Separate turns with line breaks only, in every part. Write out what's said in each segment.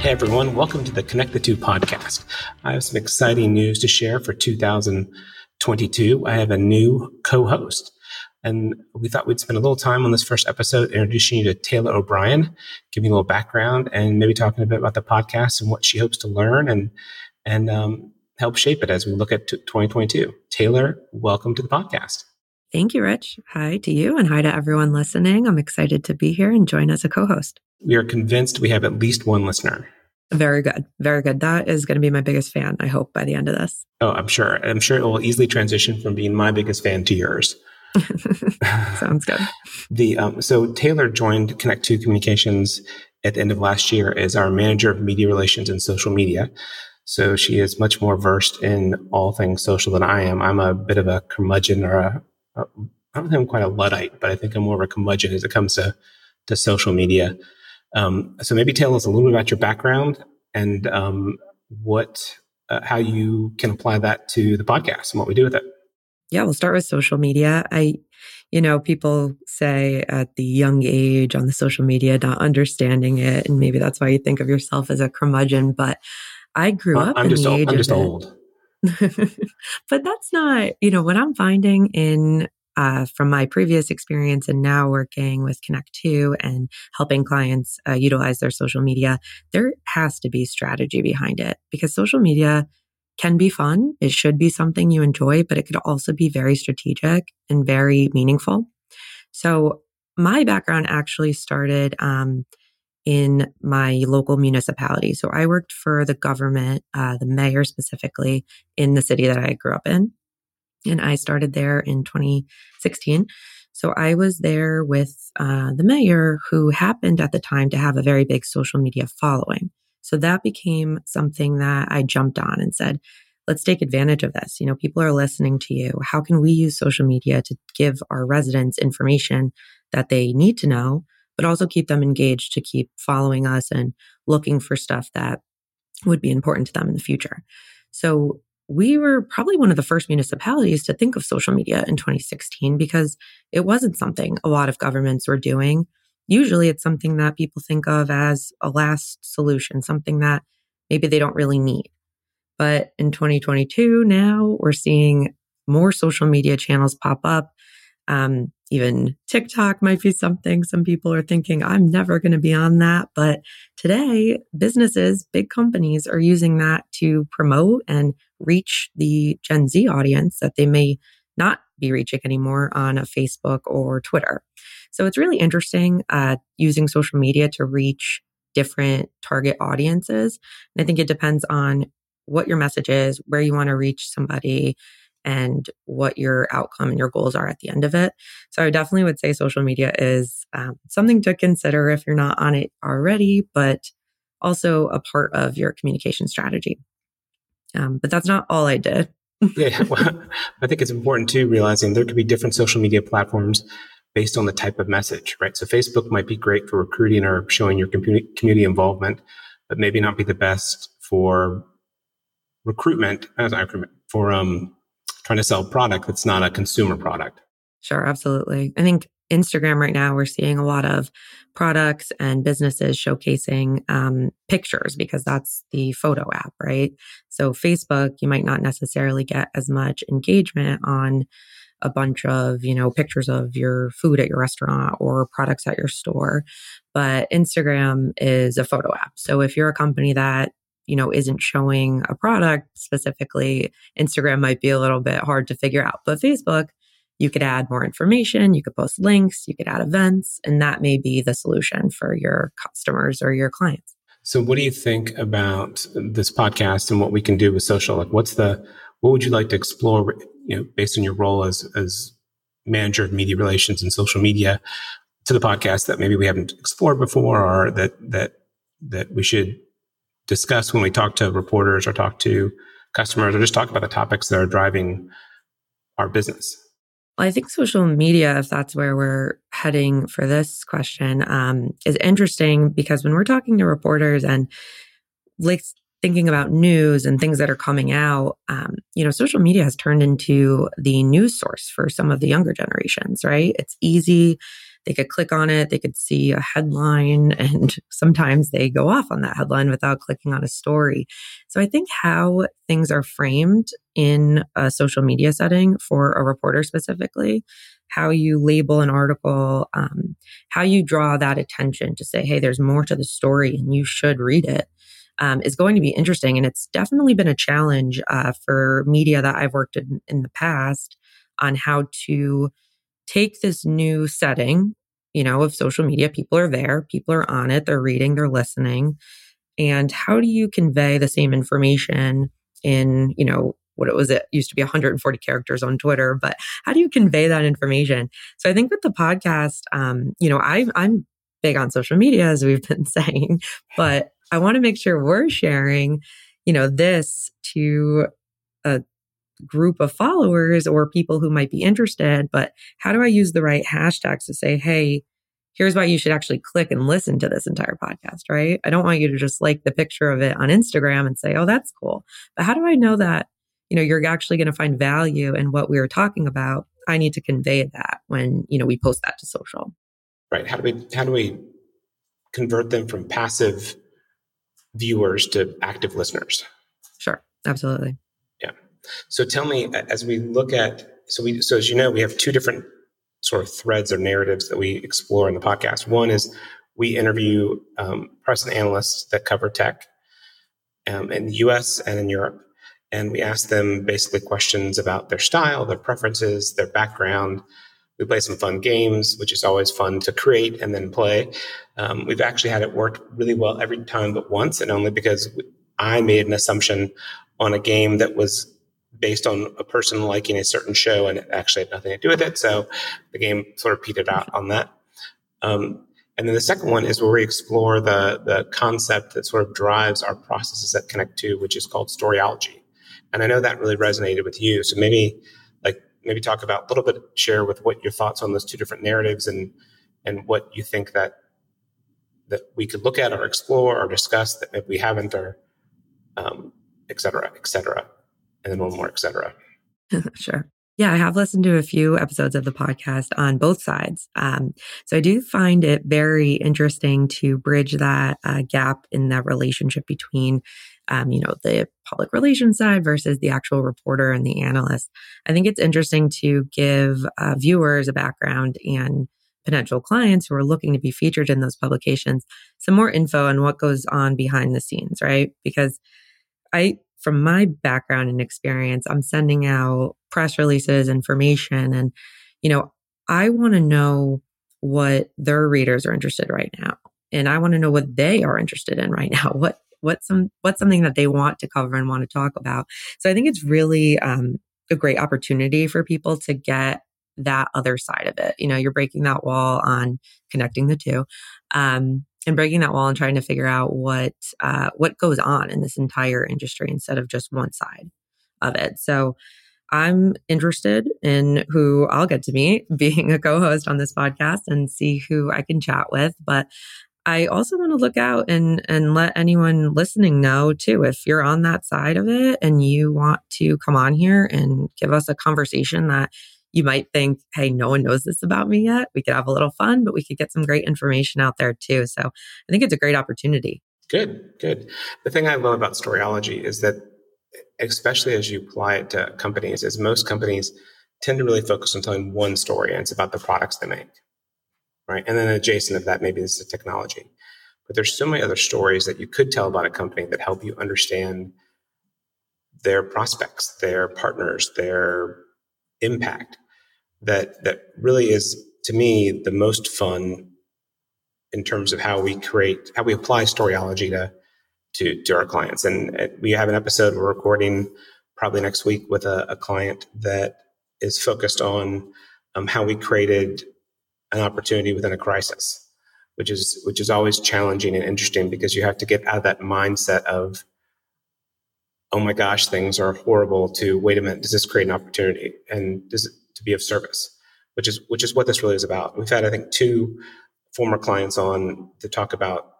Hey everyone, welcome to the ConnectThe2 podcast. I have some exciting news to share for 2022. I have a new co-host and we thought we'd spend a little time on this first episode introducing you to Taylor O'Brien, giving a little background and maybe talking a bit about the podcast and what she hopes to learn and, and, um, help shape it as we look at 2022. Taylor, welcome to the podcast.
Thank you, Rich. Hi to you and hi to everyone listening. I'm excited to be here and join as a co-host.
We are convinced we have at least one listener.
Very good. Very good. That is going to be my biggest fan, I hope, by the end of this.
Oh, I'm sure. I'm sure it will easily transition from being my biggest fan to yours.
Sounds good.
the um, so Taylor joined Connect2 Communications at the end of last year as our manager of media relations and social media. So she is much more versed in all things social than I am. I'm a bit of a curmudgeon or a I don't think I'm quite a luddite, but I think I'm more of a curmudgeon as it comes to to social media. Um, so maybe tell us a little bit about your background and um, what, uh, how you can apply that to the podcast and what we do with it.
Yeah, we'll start with social media. I, you know, people say at the young age on the social media, not understanding it, and maybe that's why you think of yourself as a curmudgeon. But I grew
well,
up.
I'm just, old, I'm just old.
but that's not, you know, what I'm finding in uh, from my previous experience and now working with Connect2 and helping clients uh, utilize their social media, there has to be strategy behind it because social media can be fun. It should be something you enjoy, but it could also be very strategic and very meaningful. So my background actually started um, in my local municipality. So I worked for the government, uh, the mayor specifically, in the city that I grew up in. And I started there in 2016. So I was there with uh, the mayor who happened at the time to have a very big social media following. So that became something that I jumped on and said, let's take advantage of this. You know, people are listening to you. How can we use social media to give our residents information that they need to know, but also keep them engaged to keep following us and looking for stuff that would be important to them in the future? So we were probably one of the first municipalities to think of social media in 2016 because it wasn't something a lot of governments were doing. Usually it's something that people think of as a last solution, something that maybe they don't really need. But in 2022, now we're seeing more social media channels pop up. Um, even TikTok might be something some people are thinking, I'm never going to be on that. But today, businesses, big companies are using that to promote and reach the Gen Z audience that they may not be reaching anymore on a Facebook or Twitter. So it's really interesting uh, using social media to reach different target audiences. And I think it depends on what your message is, where you want to reach somebody, and what your outcome and your goals are at the end of it. So I definitely would say social media is um, something to consider if you're not on it already, but also a part of your communication strategy. Um, but that's not all I did.
yeah, well, I think it's important too, realizing there could be different social media platforms based on the type of message, right? So Facebook might be great for recruiting or showing your community involvement, but maybe not be the best for recruitment, uh, not recruitment for um, trying to sell product that's not a consumer product.
Sure, absolutely. I think Instagram right now, we're seeing a lot of products and businesses showcasing um, pictures because that's the photo app, right? So, Facebook, you might not necessarily get as much engagement on a bunch of, you know, pictures of your food at your restaurant or products at your store. But Instagram is a photo app. So, if you're a company that you know, isn't showing a product specifically, Instagram might be a little bit hard to figure out. But Facebook, you could add more information, you could post links, you could add events, and that may be the solution for your customers or your clients.
So what do you think about this podcast and what we can do with social? Like what's the what would you like to explore, you know, based on your role as as manager of media relations and social media to the podcast that maybe we haven't explored before or that that that we should discuss when we talk to reporters or talk to customers or just talk about the topics that are driving our business?
I think social media, if that's where we're heading for this question, um, is interesting because when we're talking to reporters and like thinking about news and things that are coming out, um, you know, social media has turned into the news source for some of the younger generations, right? It's easy they could click on it, they could see a headline, and sometimes they go off on that headline without clicking on a story. So I think how things are framed in a social media setting for a reporter specifically, how you label an article, um, how you draw that attention to say, hey, there's more to the story and you should read it. Um, is going to be interesting. And it's definitely been a challenge uh, for media that I've worked in in the past on how to take this new setting, you know, of social media. People are there, people are on it, they're reading, they're listening. And how do you convey the same information in, you know, what it was it used to be 140 characters on Twitter, but how do you convey that information? So I think with the podcast, um, you know, I, I'm big on social media as we've been saying, but I want to make sure we're sharing, you know, this to a group of followers or people who might be interested, but how do I use the right hashtags to say, hey, here's why you should actually click and listen to this entire podcast, right? I don't want you to just like the picture of it on Instagram and say, oh, that's cool. But how do I know that, you know, you're actually going to find value in what we were talking about? I need to convey that when, you know, we post that to social.
Right. How do we, how do we convert them from passive viewers to active listeners?
Sure. Absolutely.
So tell me, as we look at, so we, so as you know, we have two different sort of threads or narratives that we explore in the podcast. One is we interview um, press and analysts that cover tech um, in the U.S. and in Europe, and we ask them basically questions about their style, their preferences, their background. We play some fun games, which is always fun to create and then play. Um, we've actually had it work really well every time but once, and only because I made an assumption on a game that was based on a person liking a certain show and it actually had nothing to do with it. So the game sort of petered out on that. Um, and then the second one is where we explore the, the concept that sort of drives our processes at Connect2, which is called storyology. And I know that really resonated with you. So maybe like maybe talk about a little bit, share with what your thoughts on those two different narratives and and what you think that that we could look at or explore or discuss that we haven't or um, et cetera, et cetera and then one more, etc.
sure. Yeah, I have listened to a few episodes of the podcast on both sides. Um, so I do find it very interesting to bridge that uh, gap in that relationship between, um, you know, the public relations side versus the actual reporter and the analyst. I think it's interesting to give uh, viewers a background and potential clients who are looking to be featured in those publications some more info on what goes on behind the scenes, right? Because I from my background and experience, I'm sending out press releases, information, and, you know, I want to know what their readers are interested right now. And I want to know what they are interested in right now. What, what's some, what's something that they want to cover and want to talk about. So I think it's really, um, a great opportunity for people to get that other side of it. You know, you're breaking that wall on connecting the two. Um, and breaking that wall and trying to figure out what uh, what goes on in this entire industry instead of just one side of it. So I'm interested in who I'll get to meet being a co-host on this podcast and see who I can chat with. But I also want to look out and and let anyone listening know too if you're on that side of it and you want to come on here and give us a conversation that you might think, hey, no one knows this about me yet. We could have a little fun, but we could get some great information out there too. So I think it's a great opportunity.
Good, good. The thing I love about storyology is that, especially as you apply it to companies, is most companies tend to really focus on telling one story and it's about the products they make. Right. And then adjacent of that, maybe this is technology. But there's so many other stories that you could tell about a company that help you understand their prospects, their partners, their impact that that really is to me the most fun in terms of how we create how we apply storyology to to, to our clients. And we have an episode we're recording probably next week with a, a client that is focused on um, how we created an opportunity within a crisis which is which is always challenging and interesting because you have to get out of that mindset of oh my gosh, things are horrible to wait a minute, does this create an opportunity? And does it to be of service? Which is which is what this really is about. We've had, I think, two former clients on to talk about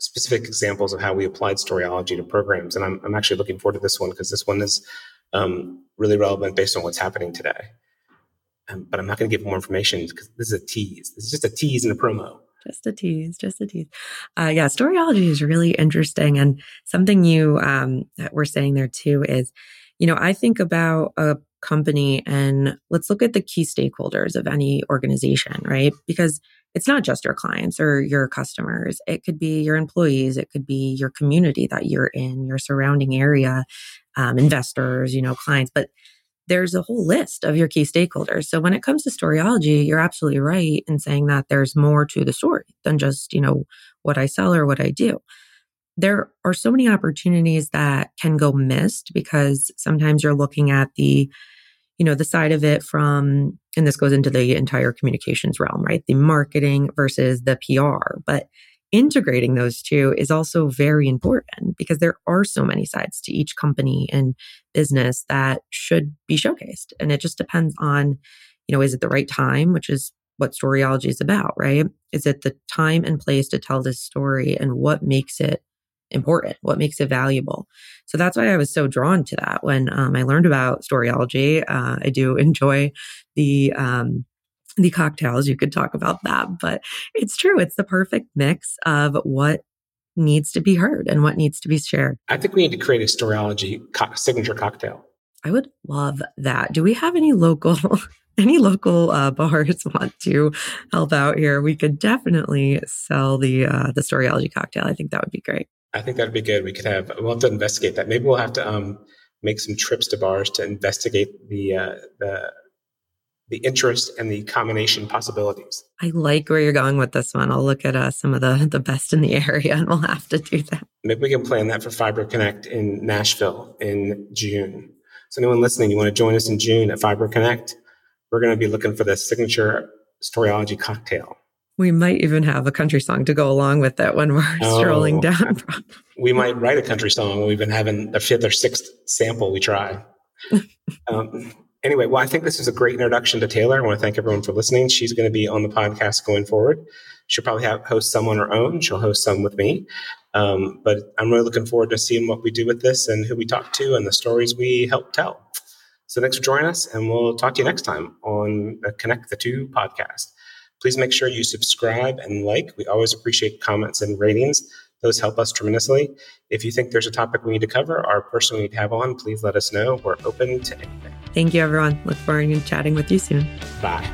specific examples of how we applied storyology to programs. And I'm, I'm actually looking forward to this one because this one is um, really relevant based on what's happening today. um, but I'm not going to give more information because this is a tease. This is just a tease and a promo.
Just a tease, just a tease. Uh, yeah, storyology is really interesting. And something you um, we're saying there too is, you know, I think about a company and let's look at the key stakeholders of any organization, right? Because it's not just your clients or your customers. It could be your employees. It could be your community that you're in, your surrounding area, um, investors, you know, clients. But there's a whole list of your key stakeholders. So when it comes to storyology, you're absolutely right in saying that there's more to the story than just, you know, what I sell or what I do. There are so many opportunities that can go missed because sometimes you're looking at the, you know, the side of it from, and this goes into the entire communications realm, right? The marketing versus the PR. But integrating those two is also very important because there are so many sides to each company and business that should be showcased. And it just depends on, you know, is it the right time, which is what storyology is about, right? Is it the time and place to tell this story and what makes it important? What makes it valuable? So that's why I was so drawn to that when um, I learned about storyology. Uh, I do enjoy the um, the cocktails. You could talk about that, but it's true. It's the perfect mix of what needs to be heard and what needs to be shared.
I think we need to create a storyology co- signature cocktail.
I would love that. Do we have any local any local uh, bars want to help out here? We could definitely sell the uh, the storyology cocktail. I think that would be great.
I think that'd be good. We could have we'll have to investigate that. Maybe we'll have to um, make some trips to bars to investigate the uh, the the interest and the combination possibilities.
I like where you're going with this one. I'll look at uh, some of the the best in the area, and we'll have to do that.
Maybe we can plan that for Fiber Connect in Nashville in June. So, anyone listening, you want to join us in June at Fiber Connect? We're going to be looking for the signature storyology cocktail.
We might even have a country song to go along with it when we're oh, strolling down.
we might write a country song. We've been having the fifth or sixth sample we try. um, anyway, well, I think this is a great introduction to Taylor. I want to thank everyone for listening. She's going to be on the podcast going forward. She'll probably have host some on her own. She'll host some with me. Um, but I'm really looking forward to seeing what we do with this and who we talk to and the stories we help tell. So thanks for joining us, and we'll talk to you next time on the ConnectThe2 podcast. Please make sure you subscribe and like. We always appreciate comments and ratings. Those help us tremendously. If you think there's a topic we need to cover or a person we need to have on, please let us know. We're open to anything.
Thank you, everyone. Look forward to chatting with you soon.
Bye.